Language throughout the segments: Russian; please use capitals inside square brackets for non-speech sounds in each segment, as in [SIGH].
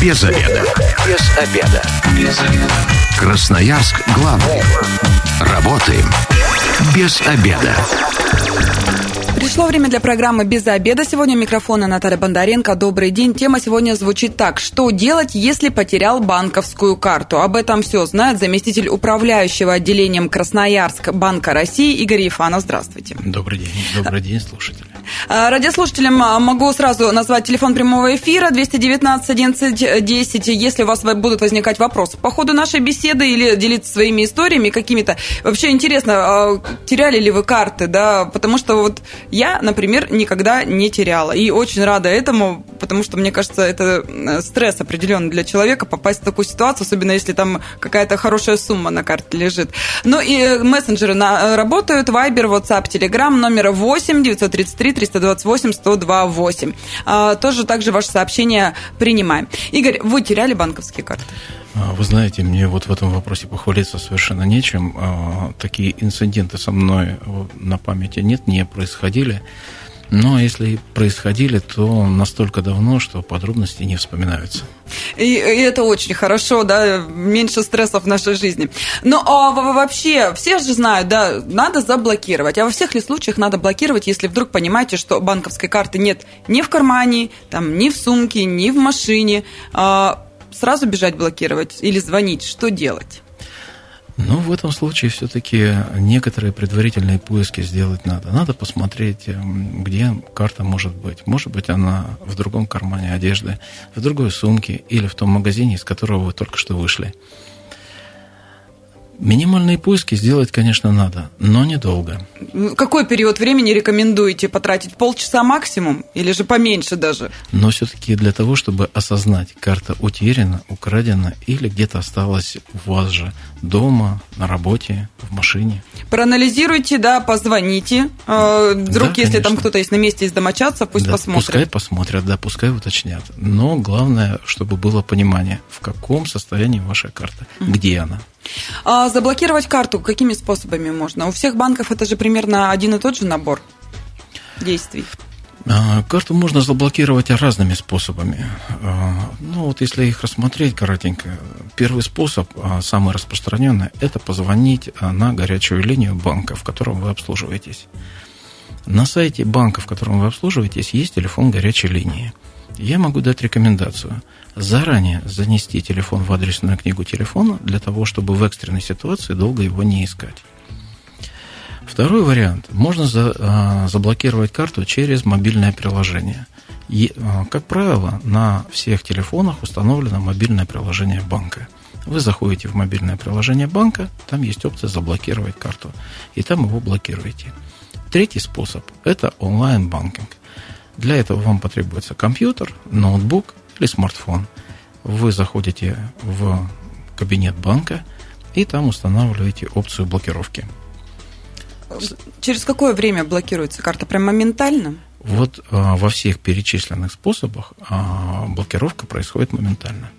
Без обеда. Без обеда. Без обеда. Красноярск главный. Работаем без обеда. Пришло время для программы «Без обеда». Сегодня у микрофона Наталья Бондаренко. Добрый день. Тема сегодня звучит так. Что делать, если потерял банковскую карту? Об этом все знает заместитель управляющего отделением Красноярск Банка России Игорь Ефанов. Здравствуйте. Добрый день. Добрый день, слушатели. А, радиослушателям а, могу сразу назвать телефон прямого эфира 219 11 10. Если у вас будут возникать вопросы по ходу нашей беседы или делиться своими историями какими-то. Вообще интересно, а, теряли ли вы карты, да? Потому что вот я, например, никогда не теряла. И очень рада этому, потому что, мне кажется, это э, стресс определенный для человека попасть в такую ситуацию, особенно если там какая-то хорошая сумма на карте лежит. Ну и мессенджеры на, работают. Viber, WhatsApp, Telegram, номер 8 933 328 102 8. Тоже также ваше сообщение принимаем. Игорь, вы теряли банковские карты? А, вы знаете, мне вот в этом вопросе похвалиться совершенно нечем. А, такие инциденты со мной на памяти нет, не происходили. Но если происходили, то настолько давно, что подробности не вспоминаются. И, и это очень хорошо, да, меньше стрессов в нашей жизни. Но а вообще, все же знают, да, надо заблокировать. А во всех ли случаях надо блокировать, если вдруг понимаете, что банковской карты нет ни в кармане, там, ни в сумке, ни в машине? А, сразу бежать блокировать или звонить? Что делать? Ну, в этом случае все-таки некоторые предварительные поиски сделать надо. Надо посмотреть, эм, где карта может быть. Может быть, она в другом кармане одежды, в другой сумке или в том магазине, из которого вы только что вышли. Минимальные поиски сделать, конечно, надо, но недолго. Какой период времени рекомендуете потратить? Полчаса максимум или же поменьше даже? Но все-таки для того, чтобы осознать, карта утеряна, украдена или где-то осталась у вас же дома, на работе, в машине. Проанализируйте, да, позвоните. Э, вдруг, да, если там кто-то есть на месте из домочадцев, пусть да, посмотрят. Пускай посмотрят, да, пускай уточнят. Но главное, чтобы было понимание, в каком состоянии ваша карта, где она. А заблокировать карту какими способами можно? У всех банков это же примерно один и тот же набор действий. А, карту можно заблокировать разными способами. А, ну, вот если их рассмотреть коротенько, первый способ, а, самый распространенный, это позвонить на горячую линию банка, в котором вы обслуживаетесь. На сайте банка, в котором вы обслуживаетесь, есть телефон горячей линии. Я могу дать рекомендацию – заранее занести телефон в адресную книгу телефона для того, чтобы в экстренной ситуации долго его не искать. Второй вариант. Можно за, а, заблокировать карту через мобильное приложение. И, а, как правило, на всех телефонах установлено мобильное приложение банка. Вы заходите в мобильное приложение банка, там есть опция заблокировать карту, и там его блокируете. Третий способ – это онлайн-банкинг. Для этого вам потребуется компьютер, ноутбук или смартфон. Вы заходите в кабинет банка и там устанавливаете опцию блокировки. Через какое время блокируется карта? Прям моментально? Вот а, во всех перечисленных способах а, блокировка происходит моментально.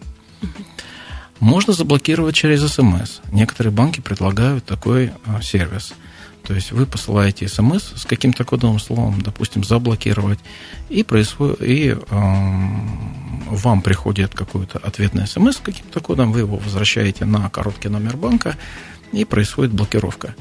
Можно заблокировать через СМС. Некоторые банки предлагают такой а, сервис – то есть вы посылаете смс с каким-то кодовым словом, допустим, заблокировать, и, происходит, и э, вам приходит какой-то ответный смс с каким-то кодом, вы его возвращаете на короткий номер банка, и происходит блокировка.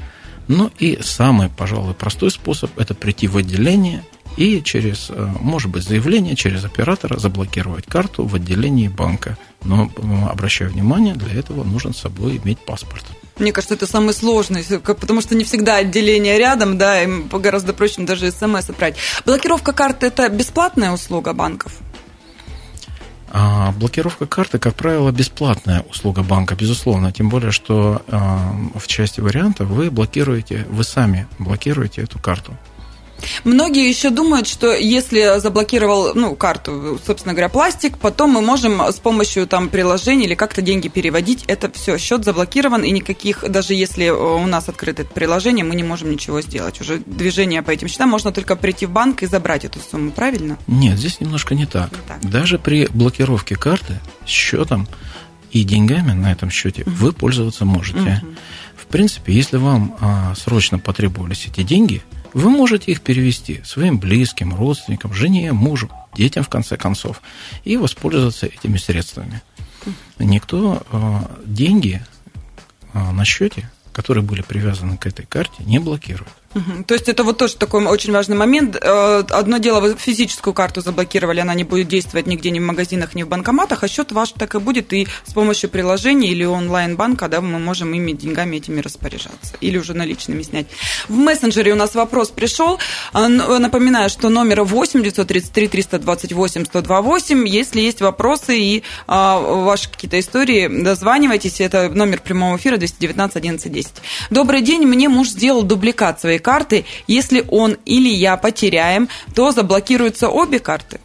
Ну и самый, пожалуй, простой способ – это прийти в отделение и через, э, может быть, заявление через оператора заблокировать карту в отделении банка. Но обращаю внимание, для этого нужно с собой иметь паспорт. Мне кажется, это самый сложный, потому что не всегда отделение рядом, да, им гораздо проще даже смс отправить. Блокировка карты – это бесплатная услуга банков? А блокировка карты, как правило, бесплатная услуга банка, безусловно. Тем более, что а, в части вариантов вы блокируете, вы сами блокируете эту карту. Многие еще думают, что если заблокировал ну, карту, собственно говоря, пластик, потом мы можем с помощью там приложения или как-то деньги переводить. Это все, счет заблокирован, и никаких, даже если у нас открыто это приложение, мы не можем ничего сделать. Уже движение по этим счетам можно только прийти в банк и забрать эту сумму, правильно? Нет, здесь немножко не так. Не так. Даже при блокировке карты счетом и деньгами на этом счете угу. вы пользоваться можете. Угу. В принципе, если вам а, срочно потребовались эти деньги – вы можете их перевести своим близким, родственникам, жене, мужу. детям, в конце концов, и воспользоваться этими средствами. Никто деньги на счете, которые были привязаны к этой карте, не блокирует. То есть это вот тоже такой очень важный момент. Э, одно дело, вы физическую карту заблокировали, она не будет действовать нигде, ни в магазинах, ни в банкоматах, а счет ваш так и будет, и с помощью приложения или онлайн-банка, да, мы можем ими деньгами этими распоряжаться, или уже наличными снять. В мессенджере у нас вопрос пришел. А, напоминаю, что номер 8 933 328 128. Если есть вопросы и а, ваши какие-то истории, дозванивайтесь. Это номер прямого эфира 219 11 10. Добрый день, мне муж сделал дубликат своей карты. Если он или я потеряем, то заблокируются обе карты?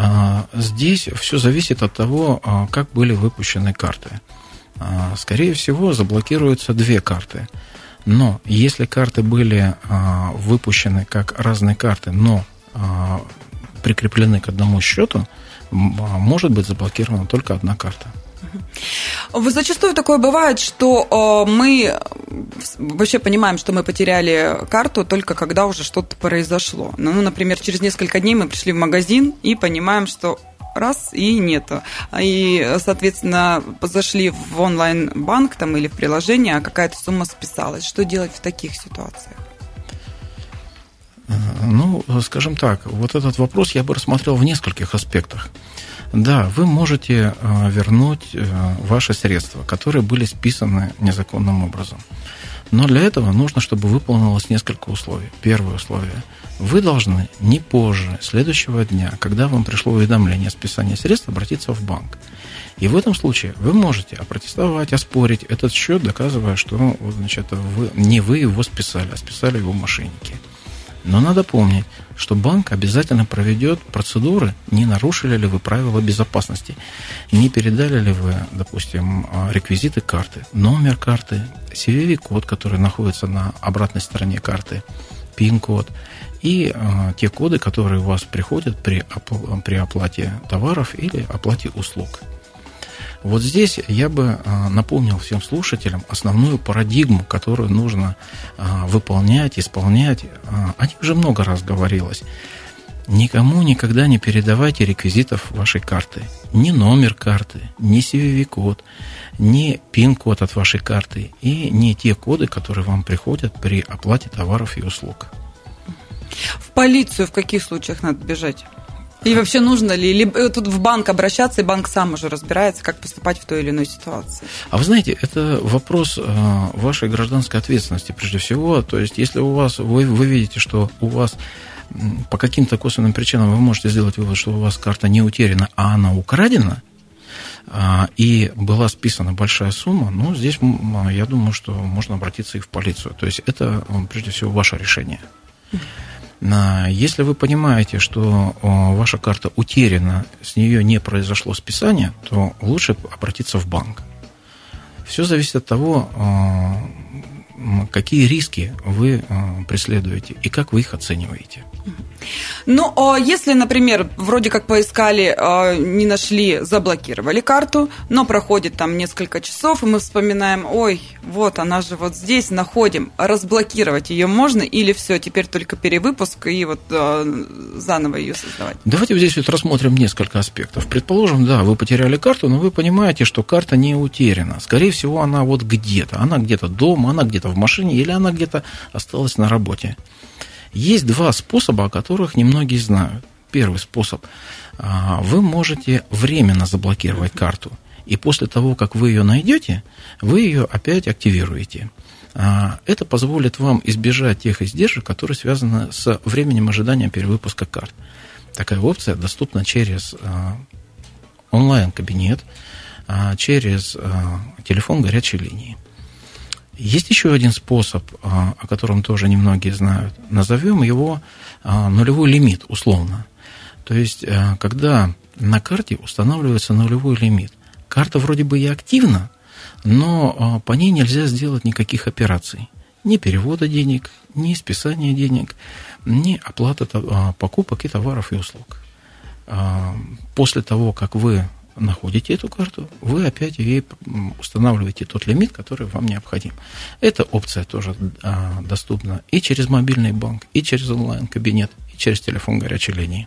А, здесь все зависит от того, а, как были выпущены карты. А, скорее всего, заблокируются две карты. Но если карты были выпущены как разные карты, но прикреплены к одному счету, может быть заблокирована только одна карта. Зачастую такое бывает, что э, мы вообще понимаем, что мы потеряли карту только когда уже что-то произошло. Ну, например, через несколько дней мы пришли в магазин и понимаем, что раз и нету. И, соответственно, зашли в онлайн-банк там или в приложение, а какая-то сумма списалась. Что делать в таких ситуациях? Ну, скажем так, вот этот вопрос я бы рассмотрел в нескольких аспектах. Да, вы можете э, вернуть э, ваши средства, которые были списаны незаконным образом. Но для этого нужно, чтобы выполнилось несколько условий. Первое условие. Вы должны не позже следующего дня, когда вам пришло уведомление о списании средств, обратиться в банк. И в этом случае вы можете опротестовать, оспорить этот счет, доказывая, что значит, вы, не вы его списали, а списали его мошенники. Но надо помнить, что банк обязательно проведет процедуры, не нарушили ли вы правила безопасности, не передали ли вы, допустим, реквизиты карты, номер карты, CVV-код, который находится на обратной стороне карты, PIN-код и э, те коды, которые у вас приходят при, при оплате товаров или оплате услуг. Вот здесь я бы а, напомнил всем слушателям основную парадигму, которую нужно а, выполнять, исполнять. А, о ней уже много раз говорилось. Никому никогда не передавайте реквизитов вашей карты. Ни номер карты, ни CVV-код, ни PIN-код от вашей карты и не те коды, которые вам приходят при оплате товаров и услуг. В полицию в каких случаях надо бежать? И вообще нужно ли? Либо э, тут в банк обращаться, и банк сам уже разбирается, как поступать в той или иной ситуации. А вы знаете, это вопрос э, вашей гражданской ответственности прежде всего. То есть, если у вас, вы, вы видите, что у вас по каким-то косвенным причинам вы можете сделать вывод, что у вас карта не утеряна, а она украдена, а, и была списана большая сумма, ну, здесь я думаю, что можно обратиться и в полицию. То есть это, прежде всего, ваше решение. Если вы понимаете, что ваша карта утеряна, с нее не произошло списание, то лучше обратиться в банк. Все зависит от того, какие риски вы преследуете и как вы их оцениваете. Ну, а если, например, вроде как поискали, а, не нашли, заблокировали карту, но проходит там несколько часов, и мы вспоминаем, ой, вот она же вот здесь, находим, разблокировать ее можно или все, теперь только перевыпуск и вот а, заново ее создавать? Давайте здесь вот рассмотрим несколько аспектов. Предположим, да, вы потеряли карту, но вы понимаете, что карта не утеряна. Скорее всего, она вот где-то. Она где-то дома, она где-то в машине или она где-то осталась на работе. Есть два способа, о которых немногие знают. Первый способ. А, вы можете временно заблокировать карту. И после того, как вы ее найдете, вы ее опять активируете. А, это позволит вам избежать тех издержек, которые связаны с временем ожидания перевыпуска карт. Такая опция доступна через а, онлайн-кабинет, через телефон горячей линии. Есть еще один способ, а, о котором тоже немногие знают. Назовем его а, нулевой лимит, условно. То есть, а, когда на карте устанавливается нулевой лимит. Карта вроде бы и активна, но по ней нельзя сделать никаких операций. Ни перевода денег, ни списания денег, ни оплаты покупок и товаров и услуг. После того, как вы находите эту карту, вы опять ей устанавливаете тот лимит, который вам необходим. Эта опция тоже а, доступна и через мобильный банк, и через онлайн-кабинет, и через телефон горячей линии.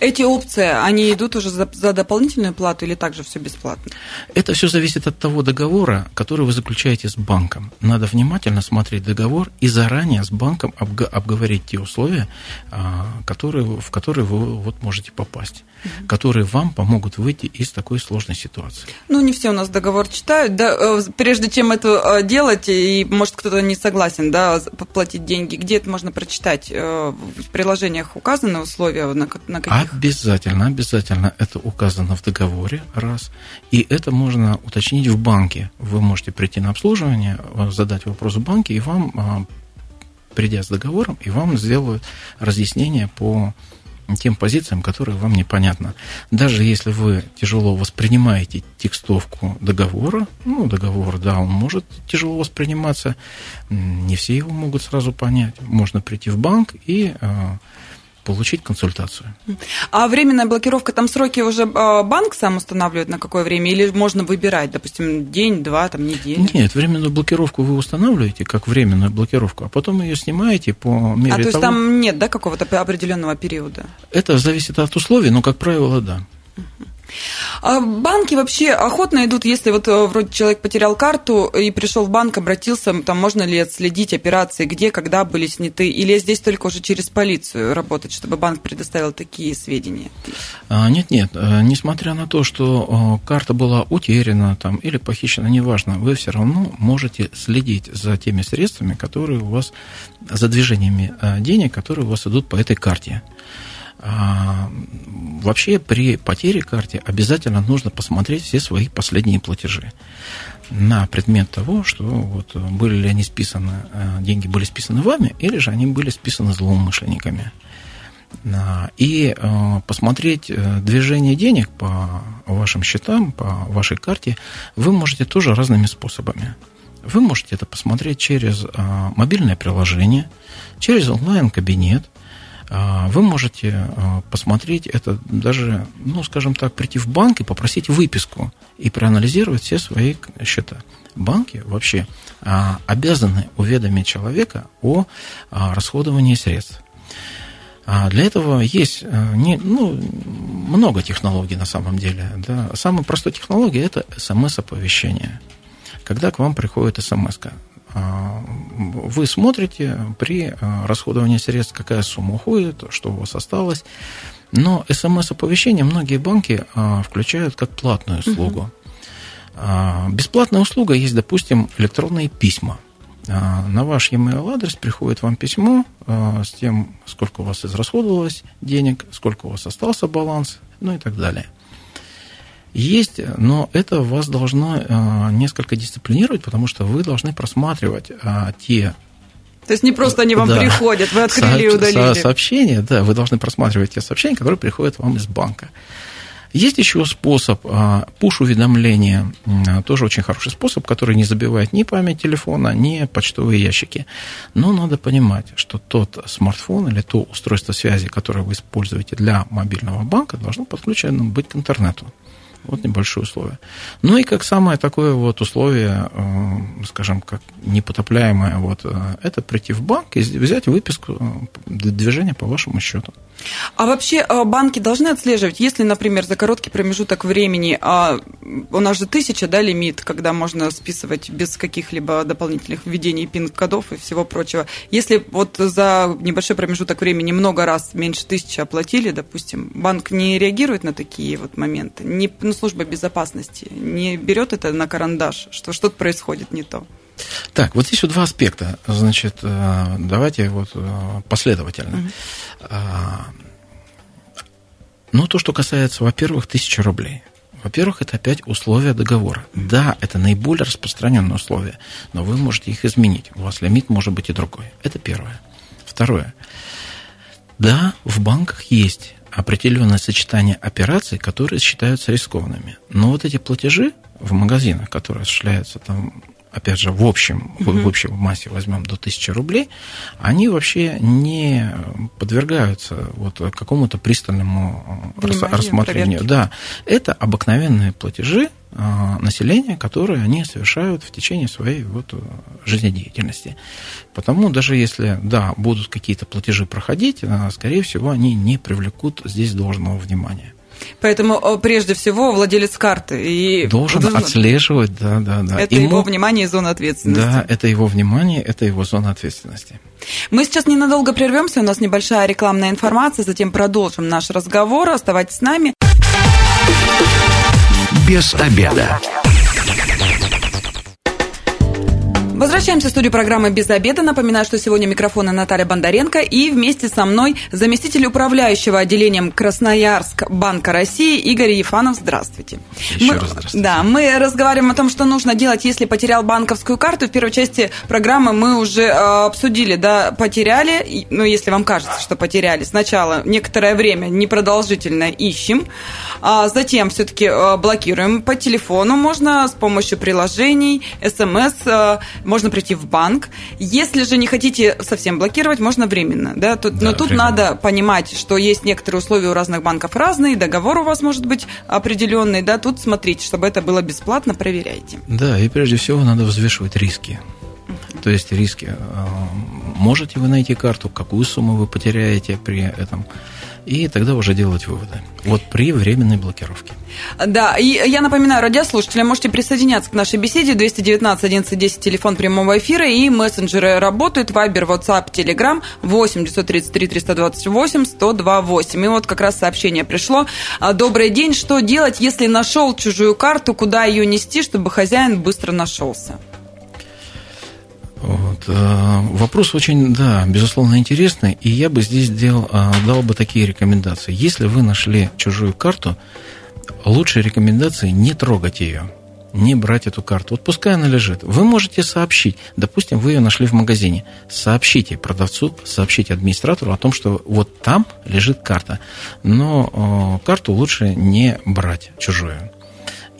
Эти опции, они идут уже за, за дополнительную плату или также все бесплатно? Это все зависит от того договора, который вы заключаете с банком. Надо внимательно смотреть договор и заранее с банком обговорить те условия, а, которые, в которые вы вот можете попасть угу. которые вам помогут выйти из такой сложной ситуации. Ну, не все у нас договор читают, да, э, прежде чем это э, делать, и может кто-то не согласен, да, платить деньги, где это можно прочитать? Э, в приложениях указаны условия на, на каких? Обязательно, обязательно это указано в договоре, раз, и это можно уточнить в банке. Вы можете прийти на обслуживание, задать вопрос в банке, и вам придя с договором, и вам сделают разъяснение по тем позициям, которые вам непонятны. Даже если вы тяжело воспринимаете текстовку договора, ну, договор, да, он может тяжело восприниматься, не все его могут сразу понять. Можно прийти в банк и а, получить консультацию. А временная блокировка, там сроки уже а, банк сам устанавливает на какое время? Или можно выбирать, допустим, день, два, там, неделю? Нет, временную блокировку вы устанавливаете как временную блокировку, а потом ее снимаете по мере А то есть того... там нет, да, какого-то определенного периода? Это зависит от условий, но, как правило, да. А банки вообще охотно идут, если вот э, вроде человек потерял карту и пришел в банк, обратился, там можно ли отследить операции, где, когда были сняты, или здесь только уже через полицию работать, чтобы банк предоставил такие сведения? А, нет, нет, э, несмотря на то, что карта была утеряна там, или похищена, неважно, вы все равно можете следить за теми средствами, которые у вас, за движениями э, денег, которые у вас идут по этой карте. А, вообще при потере карты обязательно нужно посмотреть все свои последние платежи на предмет того, что вот были ли они списаны, э, деньги были списаны вами, или же они были списаны злоумышленниками. А, и э, посмотреть э, движение денег по вашим счетам, по вашей карте вы можете тоже разными способами. Вы можете это посмотреть через мобильное приложение, через онлайн-кабинет – а, вы можете а, посмотреть это даже, ну, скажем так, прийти в банк и попросить выписку и проанализировать все свои счета. Банки вообще а, обязаны уведомить человека о расходовании средств. Для этого есть не, ну, много технологий на самом деле. Да. Самая простая технология – это смс-оповещение. Когда к вам приходит смс -ка. А, вы смотрите при а, расходовании средств, какая сумма уходит, что у вас осталось. Но смс-оповещение многие банки а, включают как платную услугу. Бесплатная услуга есть, допустим, электронные письма. На ваш e-mail адрес приходит вам письмо с тем, сколько у вас израсходовалось денег, сколько у вас остался баланс, ну и так далее. Есть, но это вас должно э, несколько дисциплинировать, потому что вы должны просматривать э, те то есть не просто они вам да. приходят, вы открыли Со- и удалили. Сообщения, да, вы должны просматривать те сообщения, которые приходят вам из банка. Есть еще способ пуш-уведомления, тоже очень хороший способ, который не забивает ни память телефона, ни почтовые ящики. Но надо понимать, что тот смартфон или то устройство связи, которое вы используете для мобильного банка, должно подключено быть к интернету. Вот небольшое условие. Ну и как самое такое вот условие, э, скажем, как непотопляемое, вот, э, это прийти в банк и взять выписку э, движения по вашему счету. А вообще банки должны отслеживать, если, например, за короткий промежуток времени, а у нас же тысяча, да, лимит, когда можно списывать без каких-либо дополнительных введений пин-кодов и всего прочего. Если вот за небольшой промежуток времени много раз меньше тысячи оплатили, допустим, банк не реагирует на такие вот моменты, не ну, служба безопасности не берет это на карандаш, что что-то происходит не то? Так, вот здесь вот два аспекта. Значит, э, давайте вот э, последовательно. Угу. Ну, то, что касается, во-первых, тысячи рублей. Во-первых, это опять условия договора. Да, это наиболее распространенные условия, но вы можете их изменить. У вас лимит может быть и другой. Это первое. Второе. Да, в банках есть определенное сочетание операций, которые считаются рискованными. Но вот эти платежи в магазинах, которые осуществляются там опять же, в общем, uh-huh. в общей массе возьмем до 1000 рублей, они вообще не подвергаются вот какому-то пристальному Внимание, рассмотрению. Проверки. Да, это обыкновенные платежи, а, населения, которые они совершают в течение своей вот жизнедеятельности. Потому даже если, да, будут какие-то платежи проходить, скорее всего, они не привлекут здесь должного внимания. Поэтому прежде всего владелец карты и должен, должен отслеживать, да, да, да. Это Ему... его внимание и зона ответственности. Да, это его внимание, это его зона ответственности. Мы сейчас ненадолго прервемся, у нас небольшая рекламная информация, затем продолжим наш разговор. Оставайтесь с нами. Без обеда. Возвращаемся в студию программы «Без обеда». Напоминаю, что сегодня микрофона Наталья Бондаренко и вместе со мной заместитель управляющего отделением Красноярск Банка России Игорь Ефанов. Здравствуйте. Еще мы, раз здравствуйте. Да, мы разговариваем о том, что нужно делать, если потерял банковскую карту. В первой части программы мы уже э, обсудили, да, потеряли, ну, если вам кажется, что потеряли. Сначала некоторое время непродолжительно ищем, а затем все-таки э, блокируем по телефону. Можно с помощью приложений, смс, э, можно прийти в банк. Если же не хотите совсем блокировать, можно временно. Да? Тут, да, но тут временно. надо понимать, что есть некоторые условия у разных банков разные, договор у вас может быть определенный. Да? Тут смотрите, чтобы это было бесплатно, проверяйте. Да, и прежде всего надо взвешивать риски. То есть риски. А, можете вы найти карту, какую сумму вы потеряете при этом и тогда уже делать выводы. Вот при временной блокировке. Да, и я напоминаю радиослушателям, можете присоединяться к нашей беседе 219 11 10, телефон прямого эфира, и мессенджеры работают, Viber, WhatsApp, Telegram 8 933 328 1028. И вот как раз сообщение пришло. А, Добрый день, что делать, если нашел чужую карту, куда ее нести, чтобы хозяин быстро нашелся? Вот. Э, вопрос очень, да, безусловно, интересный, и я бы здесь дел, э, дал бы такие рекомендации. Если вы нашли чужую карту, лучшая рекомендация не трогать ее, не брать эту карту. Вот пускай она лежит. Вы можете сообщить, допустим, вы ее нашли в магазине, сообщите продавцу, сообщите администратору о том, что вот там лежит карта, но э, карту лучше не брать чужую.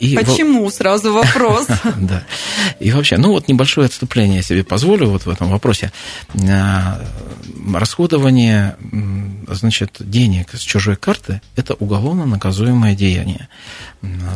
И Почему? В... Сразу вопрос. [LAUGHS] Да. И вообще, ну вот небольшое отступление я себе позволю вот в этом вопросе. А, расходование, значит, денег с чужой карты – это уголовно наказуемое деяние,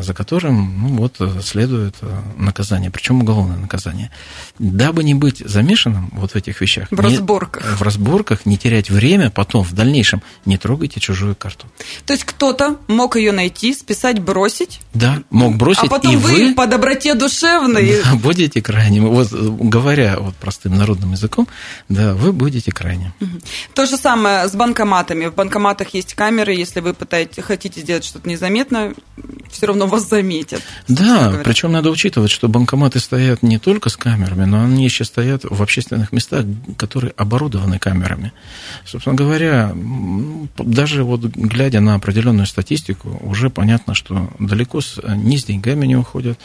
за которым, ну вот, следует э, наказание, причем уголовное наказание. Дабы не быть замешанным вот в этих вещах. В разборках. в разборках, не терять время, потом в дальнейшем не трогайте чужую карту. То есть кто-то мог ее найти, списать, бросить? Да, мог бросить. А потом и вы, вы по доброте душевной. [LAUGHS] Да, будете крайним. Вот, говоря вот простым народным языком, да, вы будете крайним. То же самое с банкоматами. В банкоматах есть камеры, если вы пытаетесь, хотите сделать что-то незаметно, все равно вас заметят. Да, причем надо учитывать, что банкоматы стоят не только с камерами, но они еще стоят в общественных местах, которые оборудованы камерами. Собственно говоря, даже вот глядя на определенную статистику, уже понятно, что далеко с, не с деньгами не уходят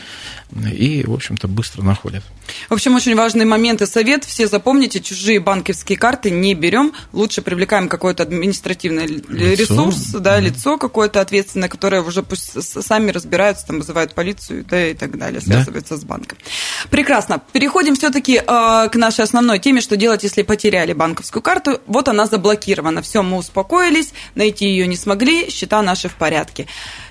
и, в общем-то, быстро находят. В общем, очень важный момент и совет. Все запомните, чужие банковские карты не берем. Лучше привлекаем какой-то административный лицо, ресурс, да, да. лицо какое-то ответственное, которое уже пусть сами разбираются, там вызывают полицию да, и так далее, связываются да. с банком. Прекрасно. Переходим все-таки э, к нашей основной теме, что делать, если потеряли банковскую карту. Вот она заблокирована. Все, мы успокоились, найти ее не смогли, счета наши в порядке.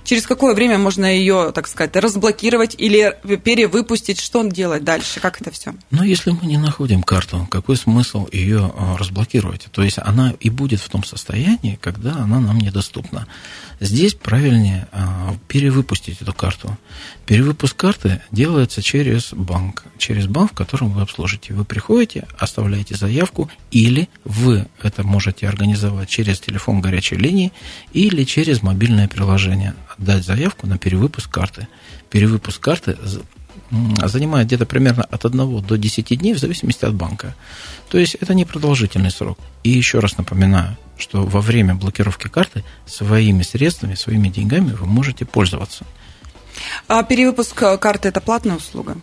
Через какое время можно ее, так сказать, разблокировать или перевыпустить? Что делать дальше? Как это все? Ну, если мы не находим карту, какой смысл ее а, разблокировать? То есть она и будет в том состоянии, когда она нам недоступна. Здесь правильнее а, перевыпустить эту карту. Перевыпуск карты делается через банк, через банк, в котором вы обслужите. Вы приходите, оставляете заявку, или вы это можете организовать через телефон горячей линии или через мобильное приложение. Дать заявку на перевыпуск карты. Перевыпуск карты занимает где-то примерно от 1 до 10 дней в зависимости от банка. То есть это непродолжительный срок. И еще раз напоминаю, что во время блокировки карты своими средствами, своими деньгами вы можете пользоваться. А перевыпуск карты – это платная услуга?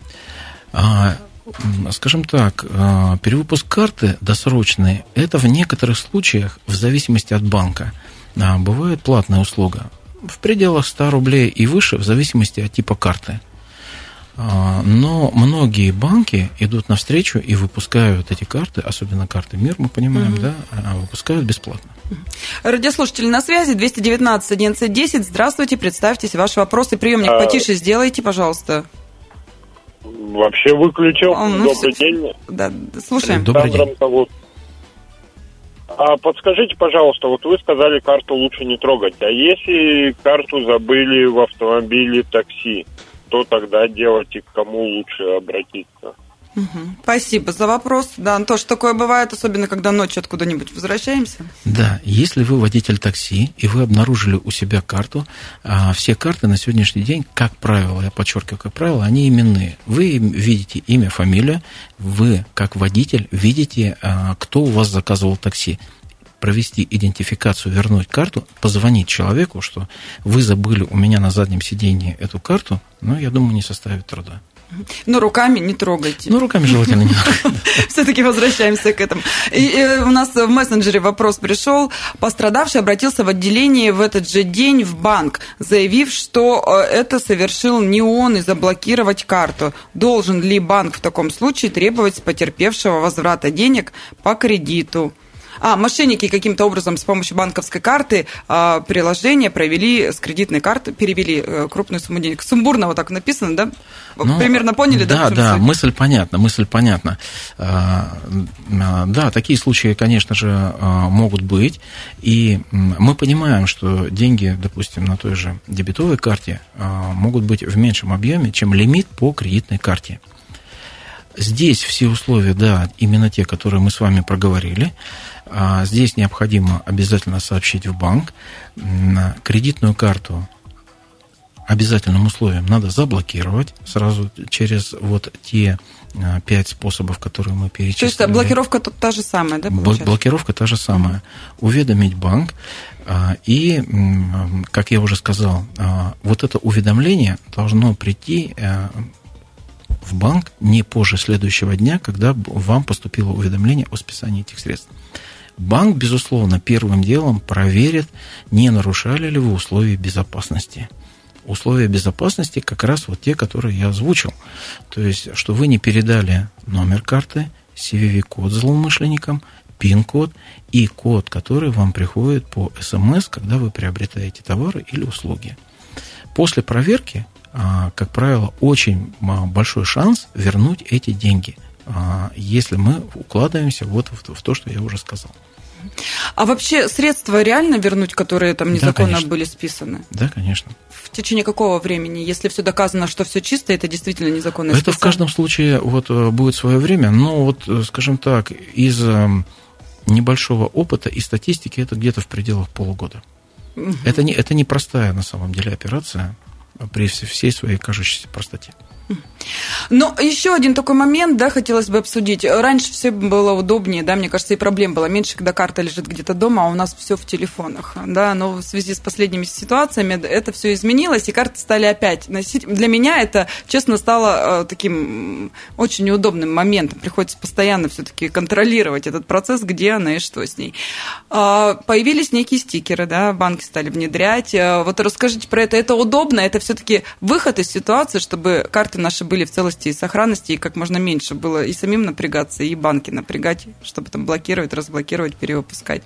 А, скажем так, а, перевыпуск карты досрочный – это в некоторых случаях, в зависимости от банка, а, бывает платная услуга. В пределах 100 рублей и выше, в зависимости от типа карты. А, но многие банки идут навстречу и выпускают эти карты, особенно карты МИР, мы понимаем, угу. да, а, выпускают бесплатно. Радиослушатели на связи 219 11 Здравствуйте, представьтесь, ваши вопросы. Приемник а... потише сделайте, пожалуйста. Вообще выключил. О, ну, Добрый все... день. Да, слушаем. Добрый день. Зовут. А подскажите, пожалуйста, вот вы сказали, карту лучше не трогать. А если карту забыли в автомобиле такси, что тогда делать и к кому лучше обратиться? Спасибо за вопрос. Да, то, что такое бывает, особенно когда ночью откуда-нибудь возвращаемся. Да, если вы водитель такси, и вы обнаружили у себя карту, а, все карты на сегодняшний день, как правило, я подчеркиваю, как правило, они именные. Вы видите имя, фамилию, вы, как водитель, видите, а, кто у вас заказывал такси провести идентификацию, вернуть карту, позвонить человеку, что вы забыли у меня на заднем сиденье эту карту, ну, я думаю, не составит труда. Но руками не трогайте. Ну, руками желательно не [LAUGHS] Все-таки возвращаемся к этому. И у нас в мессенджере вопрос пришел. Пострадавший обратился в отделение в этот же день в банк, заявив, что э, это совершил не он и заблокировать карту. Должен ли банк в таком случае требовать с потерпевшего возврата денег по кредиту? А, мошенники каким-то образом с помощью банковской карты а, приложения провели с кредитной карты, перевели а, крупную сумму денег. Сумбурно вот так написано, да? Ну, Примерно поняли, да? Да, да, суть? мысль понятна, мысль понятна. А, да, такие случаи, конечно же, а, могут быть. И мы понимаем, что деньги, допустим, на той же дебетовой карте а, могут быть в меньшем объеме, чем лимит по кредитной карте. Здесь все условия, да, именно те, которые мы с вами проговорили. А здесь необходимо обязательно сообщить в банк. Кредитную карту обязательным условием надо заблокировать сразу через вот те а, пять способов, которые мы перечислили. То есть блокировка тут та же самая, да? Получается? Блокировка та же самая. Уведомить банк. А, и, как я уже сказал, вот это уведомление должно прийти в банк не позже следующего дня, когда вам поступило уведомление о списании этих средств. Банк, безусловно, первым делом проверит, не нарушали ли вы условия безопасности. Условия безопасности как раз вот те, которые я озвучил. То есть, что вы не передали номер карты, CVV-код злоумышленникам, пин-код и код, который вам приходит по СМС, когда вы приобретаете товары или услуги. После проверки а, как правило, очень большой шанс вернуть эти деньги, а, если мы укладываемся вот в то, что я уже сказал. А вообще средства реально вернуть, которые там незаконно да, были списаны? Да, конечно. В течение какого времени? Если все доказано, что все чисто, это действительно незаконно Это в каждом случае вот э, будет свое время, но вот, э, скажем так, из э, небольшого опыта и статистики это где-то в пределах полугода. Угу. Это, не, это не простая на самом деле операция при всей своей кажущейся простоте. Но еще один такой момент, да, хотелось бы обсудить. Раньше все было удобнее, да, мне кажется, и проблем было меньше, когда карта лежит где-то дома, а у нас все в телефонах, да, но в связи с последними ситуациями это все изменилось, и карты стали опять носить. Для меня это, честно, стало э, таким очень неудобным моментом. Приходится постоянно все-таки контролировать этот процесс, где она и что с ней. А, появились некие стикеры, да, банки стали внедрять. Э, вот расскажите про это. Это удобно, это все-таки выход из ситуации, чтобы карты наши были в целости и сохранности, и как можно меньше было и самим напрягаться, и банки напрягать, чтобы там блокировать, разблокировать, перевыпускать.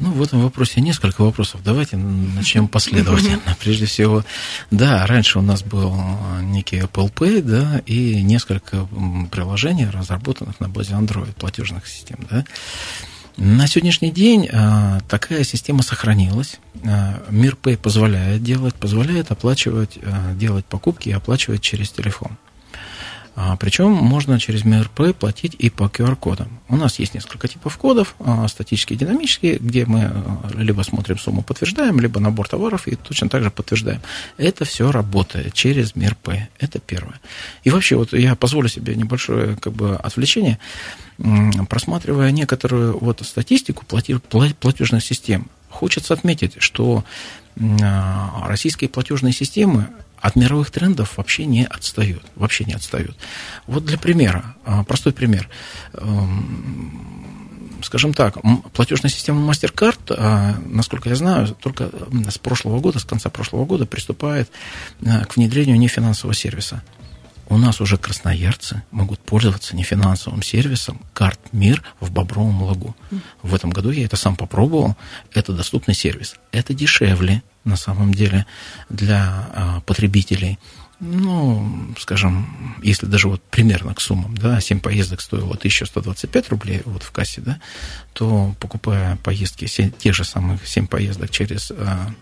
Ну, в этом вопросе несколько вопросов. Давайте начнем последовательно. [LAUGHS] Прежде всего, да, раньше у нас был некий Apple Pay, да, и несколько приложений, разработанных на базе Android платежных систем, да. На сегодняшний день а, такая система сохранилась. А, Мир позволяет делать, позволяет оплачивать, а, делать покупки и оплачивать через телефон. А, причем можно через МРП платить и по QR-кодам. У нас есть несколько типов кодов, а, статические и динамические, где мы а, либо смотрим сумму, подтверждаем, либо набор товаров и точно так же подтверждаем. Это все работает через МРП. Это первое. И вообще, вот я позволю себе небольшое как бы, отвлечение, просматривая некоторую вот статистику платежных систем. Хочется отметить, что российские платежные системы от мировых трендов вообще не отстают. Вообще не отстают. Вот для примера, а, простой пример. Эм, скажем так, платежная система MasterCard, а, насколько я знаю, только с прошлого года, с конца прошлого года приступает а, к внедрению нефинансового сервиса. У нас уже красноярцы могут пользоваться нефинансовым сервисом карт МИР в Бобровом лагу. В этом году я это сам попробовал. Это доступный сервис. Это дешевле, на самом деле, для а, потребителей. Ну, скажем, если даже вот примерно к суммам, да, 7 поездок стоило 1125 рублей вот в кассе, да, то покупая поездки, те же самых 7 поездок через а,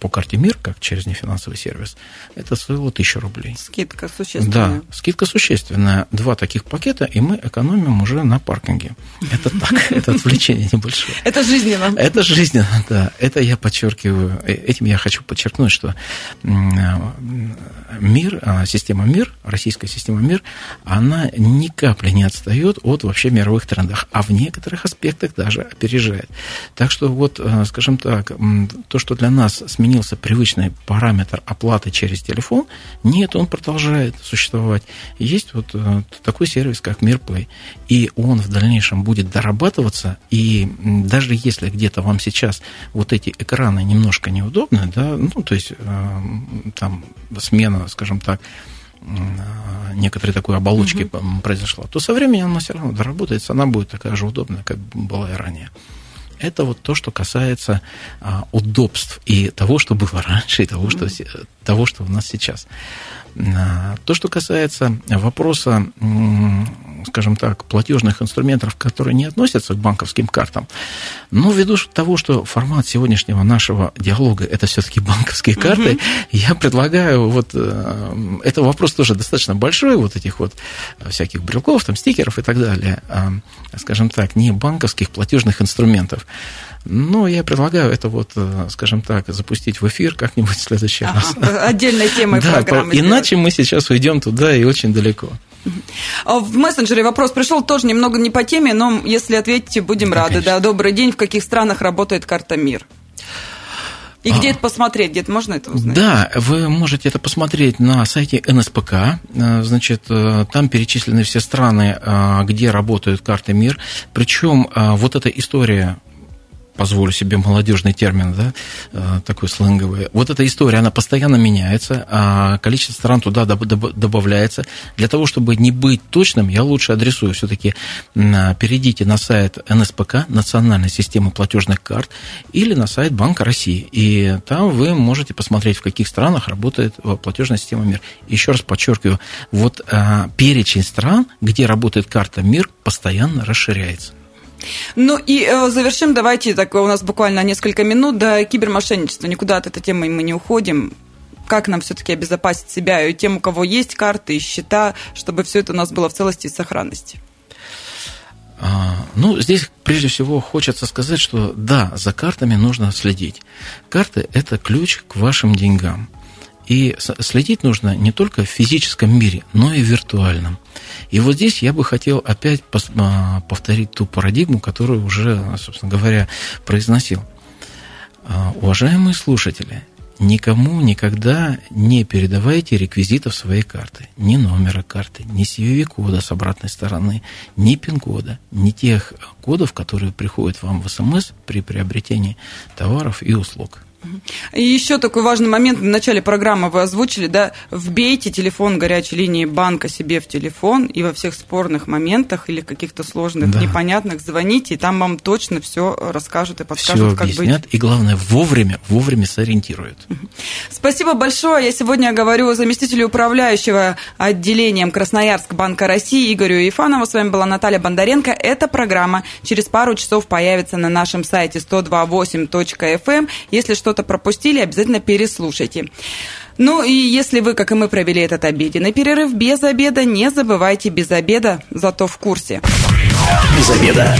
по карте МИР, как через нефинансовый сервис, это стоило 1000 рублей. Скидка существенная. Да, скидка существенная. Два таких пакета, и мы экономим уже на паркинге. Это так, [LAUGHS] это отвлечение небольшое. Это жизненно. Это жизненно, да. Это я подчеркиваю, э, этим я хочу подчеркнуть, что мир, а, система МИР, российская система МИР, она ни капли не отстает от вообще мировых трендов, а в некоторых аспектах даже опережает. Так что вот, э, скажем так, то, что для нас сменился привычный параметр оплаты через телефон, нет, он продолжает существовать. Есть вот э, такой сервис, как МирПлей, и он в дальнейшем будет дорабатываться, и даже если где-то вам сейчас вот эти экраны немножко неудобны, да, ну, то есть э, там смена, скажем так, некоторой такой оболочки угу. произошла, то со временем она все равно доработается, она будет такая же удобная, как была и ранее. Это вот то, что касается а, удобств и того, что было раньше, и того, что, того, что у нас сейчас. А, то, что касается вопроса, скажем так, платежных инструментов, которые не относятся к банковским картам, но ввиду того, что формат сегодняшнего нашего диалога это все-таки банковские карты, угу. я предлагаю вот э, это вопрос тоже достаточно большой, вот этих вот всяких брелков, там стикеров и так далее, а, скажем так, не банковских платежных инструментов. Но я предлагаю это вот, э, скажем так, запустить в эфир как-нибудь в следующий ага, раз. Отдельной темой [LAUGHS] да, программы. Иначе мы сейчас уйдем туда и очень далеко. А в мессенджере вопрос пришел тоже немного не по теме, но если ответите, будем да, рады. Конечно. Да, добрый день. В каких странах работает карта МИР? И где а, это посмотреть? Где-то можно это узнать? Да, вы можете это посмотреть на сайте НСПК. Э, значит, э, там перечислены все страны, э, где работают карты МИР. Причем вот эта история позволю себе молодежный термин, да, э, такой сленговый. Вот эта история, она постоянно меняется, а количество стран туда добавляется. Для того, чтобы не быть точным, я лучше адресую все-таки, перейдите на сайт НСПК, Национальной системы платежных карт, или на сайт Банка России. И там вы можете посмотреть, в каких странах работает э, платежная система МИР. Еще раз подчеркиваю, вот а, перечень стран, где работает карта МИР, постоянно расширяется. Ну и э, завершим, давайте, так у нас буквально несколько минут до кибермошенничества. Никуда от этой темы мы не уходим. Как нам все-таки обезопасить себя и тем, у кого есть карты и счета, чтобы все это у нас было в целости и сохранности? А, ну, здесь прежде всего хочется сказать, что да, за картами нужно следить. Карты – это ключ к вашим деньгам. И следить нужно не только в физическом мире, но и в виртуальном. И вот здесь я бы хотел опять а, повторить ту парадигму, которую уже, собственно говоря, произносил. А, уважаемые слушатели, никому никогда не передавайте реквизитов своей карты. Ни номера карты, ни CVV-кода с обратной стороны, ни пин-кода, ни тех кодов, которые приходят вам в СМС при приобретении товаров и услуг. И еще такой важный момент в начале программы вы озвучили, да, вбейте телефон горячей линии банка себе в телефон и во всех спорных моментах или каких-то сложных, да. непонятных звоните, и там вам точно все расскажут и подскажут, все как объяснят, быть. И главное, вовремя, вовремя сориентируют. Спасибо большое. Я сегодня говорю заместителю управляющего отделением Красноярск Банка России Игорю Ефанову. С вами была Наталья Бондаренко. Эта программа через пару часов появится на нашем сайте 128.fm. Эм. Если что что-то пропустили, обязательно переслушайте. Ну и если вы, как и мы, провели этот обеденный перерыв без обеда, не забывайте без обеда, зато в курсе. Без обеда.